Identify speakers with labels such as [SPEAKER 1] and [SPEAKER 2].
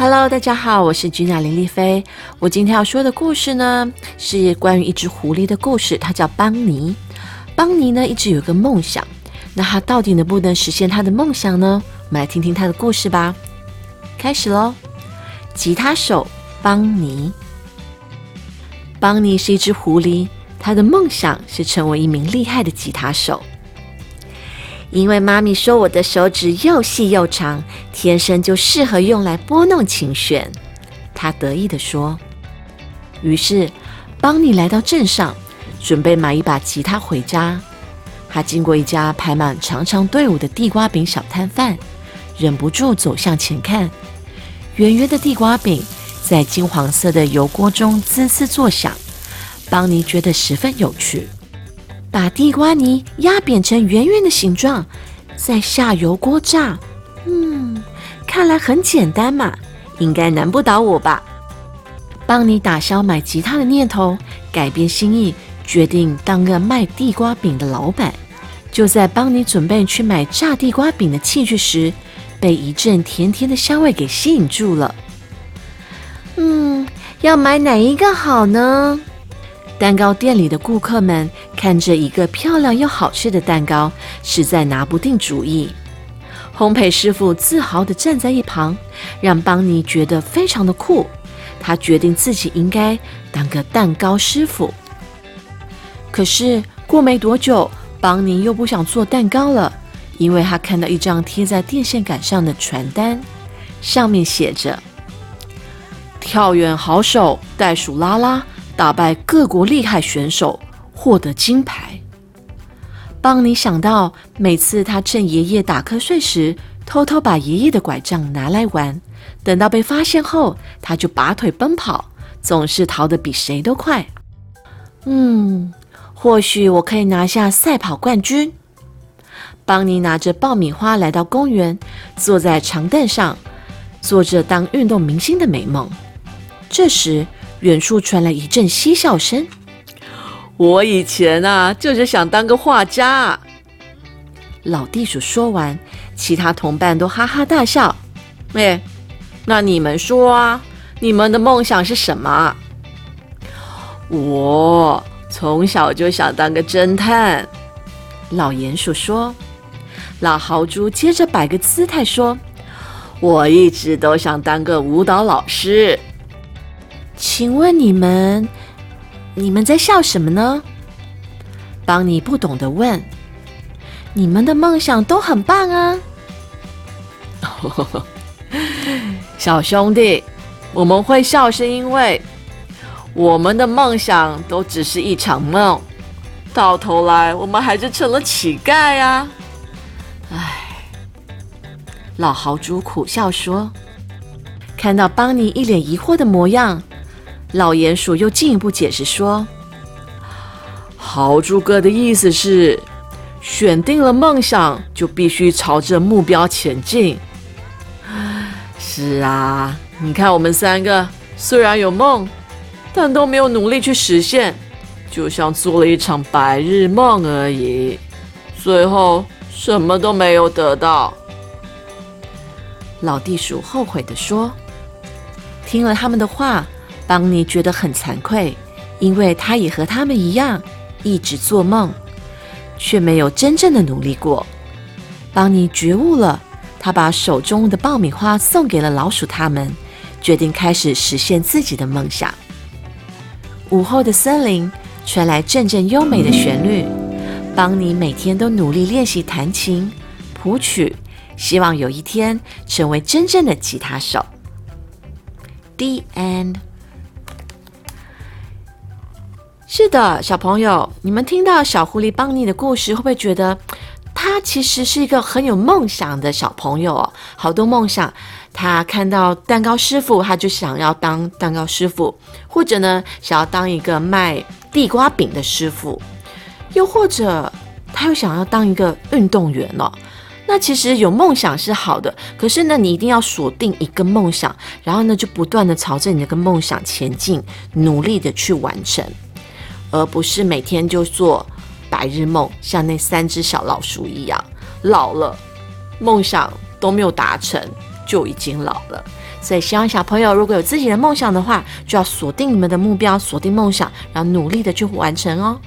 [SPEAKER 1] Hello，大家好，我是君雅林丽菲。我今天要说的故事呢，是关于一只狐狸的故事，它叫邦尼。邦尼呢，一直有个梦想，那他到底能不能实现他的梦想呢？我们来听听他的故事吧。开始喽！吉他手邦尼，邦尼是一只狐狸，他的梦想是成为一名厉害的吉他手。因为妈咪说我的手指又细又长，天生就适合用来拨弄琴弦。她得意地说。于是，邦尼来到镇上，准备买一把吉他回家。他经过一家排满长长队伍的地瓜饼小摊贩，忍不住走向前看。圆圆的地瓜饼在金黄色的油锅中滋滋作响，邦尼觉得十分有趣。把地瓜泥压扁成圆圆的形状，再下油锅炸。嗯，看来很简单嘛，应该难不倒我吧？邦尼打消买吉他的念头，改变心意，决定当个卖地瓜饼的老板。就在邦尼准备去买炸地瓜饼的器具时，被一阵甜甜的香味给吸引住了。嗯，要买哪一个好呢？蛋糕店里的顾客们看着一个漂亮又好吃的蛋糕，实在拿不定主意。烘焙师傅自豪地站在一旁，让邦尼觉得非常的酷。他决定自己应该当个蛋糕师傅。可是过没多久，邦尼又不想做蛋糕了，因为他看到一张贴在电线杆上的传单，上面写着：“跳远好手袋鼠拉拉。”打败各国厉害选手，获得金牌。邦尼想到，每次他趁爷爷打瞌睡时，偷偷把爷爷的拐杖拿来玩，等到被发现后，他就拔腿奔跑，总是逃得比谁都快。嗯，或许我可以拿下赛跑冠军。邦尼拿着爆米花来到公园，坐在长凳上，做着当运动明星的美梦。这时，远处传来一阵嬉笑声。我以前啊，就是想当个画家。老地鼠说完，其他同伴都哈哈大笑。哎，那你们说啊，你们的梦想是什么？我从小就想当个侦探。老鼹鼠说。老豪猪接着摆个姿态说：“我一直都想当个舞蹈老师。”请问你们，你们在笑什么呢？邦尼不懂得问。你们的梦想都很棒啊，小兄弟，我们会笑是因为我们的梦想都只是一场梦，到头来我们还是成了乞丐呀！唉，老豪猪苦笑说。看到邦尼一脸疑惑的模样。老鼹鼠又进一步解释说：“豪猪哥的意思是，选定了梦想就必须朝着目标前进。是啊，你看我们三个虽然有梦，但都没有努力去实现，就像做了一场白日梦而已，最后什么都没有得到。”老地鼠后悔的说：“听了他们的话。”邦尼觉得很惭愧，因为他也和他们一样，一直做梦，却没有真正的努力过。邦尼觉悟了，他把手中的爆米花送给了老鼠他们，决定开始实现自己的梦想。午后的森林传来阵阵优美的旋律，邦尼每天都努力练习弹琴、谱曲，希望有一天成为真正的吉他手。The end. 是的，小朋友，你们听到小狐狸邦尼的故事，会不会觉得他其实是一个很有梦想的小朋友哦？好多梦想，他看到蛋糕师傅，他就想要当蛋糕师傅，或者呢，想要当一个卖地瓜饼的师傅，又或者他又想要当一个运动员哦。那其实有梦想是好的，可是呢，你一定要锁定一个梦想，然后呢，就不断的朝着你那个梦想前进，努力的去完成。而不是每天就做白日梦，像那三只小老鼠一样，老了梦想都没有达成，就已经老了。所以希望小朋友如果有自己的梦想的话，就要锁定你们的目标，锁定梦想，然后努力的去完成哦。